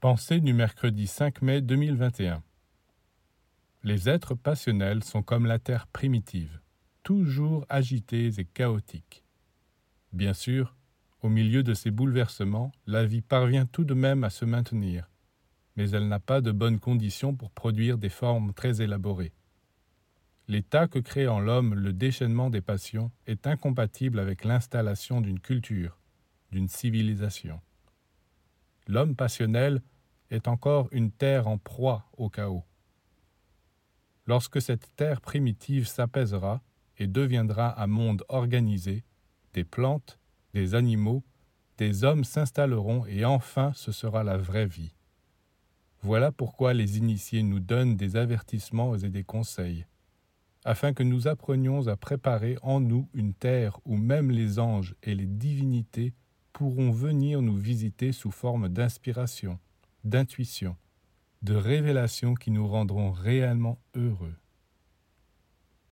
Pensée du mercredi 5 mai 2021 Les êtres passionnels sont comme la terre primitive, toujours agités et chaotiques. Bien sûr, au milieu de ces bouleversements, la vie parvient tout de même à se maintenir, mais elle n'a pas de bonnes conditions pour produire des formes très élaborées. L'état que crée en l'homme le déchaînement des passions est incompatible avec l'installation d'une culture, d'une civilisation. L'homme passionnel est encore une terre en proie au chaos. Lorsque cette terre primitive s'apaisera et deviendra un monde organisé, des plantes, des animaux, des hommes s'installeront et enfin ce sera la vraie vie. Voilà pourquoi les initiés nous donnent des avertissements et des conseils afin que nous apprenions à préparer en nous une terre où même les anges et les divinités pourront venir nous visiter sous forme d'inspiration, d'intuition, de révélations qui nous rendront réellement heureux.